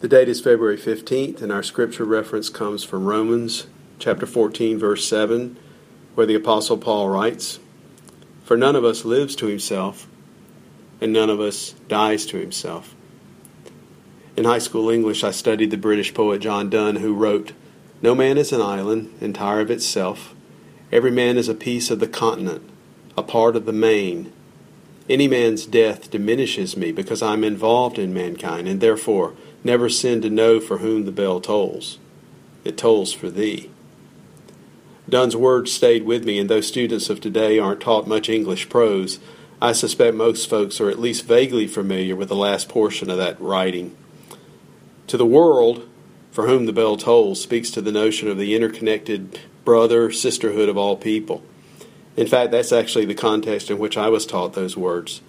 The date is February 15th, and our scripture reference comes from Romans chapter 14, verse 7, where the Apostle Paul writes, For none of us lives to himself, and none of us dies to himself. In high school English, I studied the British poet John Donne, who wrote, No man is an island, entire of itself. Every man is a piece of the continent, a part of the main. Any man's death diminishes me because I'm involved in mankind, and therefore never sin to know for whom the bell tolls. It tolls for thee. Donne's words stayed with me, and though students of today aren't taught much English prose, I suspect most folks are at least vaguely familiar with the last portion of that writing. To the world, for whom the bell tolls, speaks to the notion of the interconnected brother, sisterhood of all people. In fact, that's actually the context in which I was taught those words.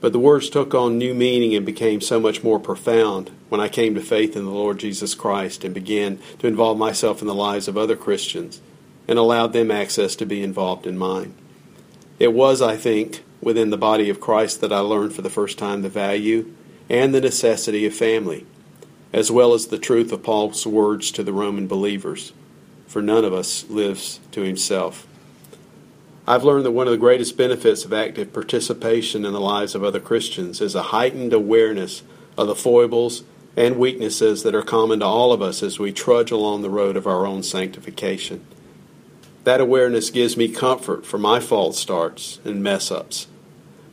But the words took on new meaning and became so much more profound when I came to faith in the Lord Jesus Christ and began to involve myself in the lives of other Christians and allowed them access to be involved in mine. It was, I think, within the body of Christ that I learned for the first time the value and the necessity of family as well as the truth of Paul's words to the Roman believers. For none of us lives to himself. I've learned that one of the greatest benefits of active participation in the lives of other Christians is a heightened awareness of the foibles and weaknesses that are common to all of us as we trudge along the road of our own sanctification. That awareness gives me comfort for my false starts and mess ups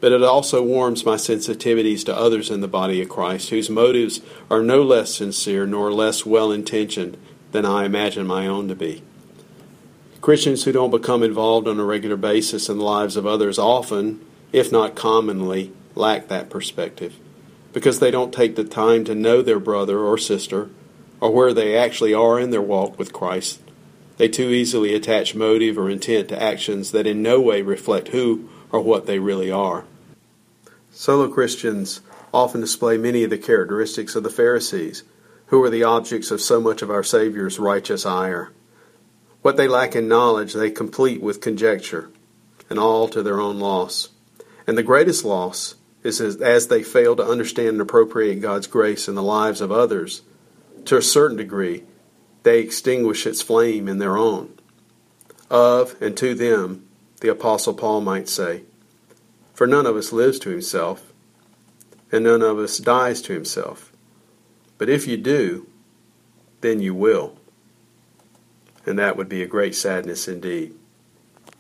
but it also warms my sensitivities to others in the body of Christ whose motives are no less sincere nor less well intentioned than I imagine my own to be. Christians who don't become involved on a regular basis in the lives of others often, if not commonly, lack that perspective because they don't take the time to know their brother or sister or where they actually are in their walk with Christ. They too easily attach motive or intent to actions that in no way reflect who or what they really are. Solo Christians often display many of the characteristics of the Pharisees, who were the objects of so much of our Savior's righteous ire. What they lack in knowledge, they complete with conjecture, and all to their own loss. And the greatest loss is as they fail to understand and appropriate God's grace in the lives of others, to a certain degree, they extinguish its flame in their own. Of and to them, the Apostle Paul might say, for none of us lives to himself, and none of us dies to himself. But if you do, then you will. And that would be a great sadness indeed.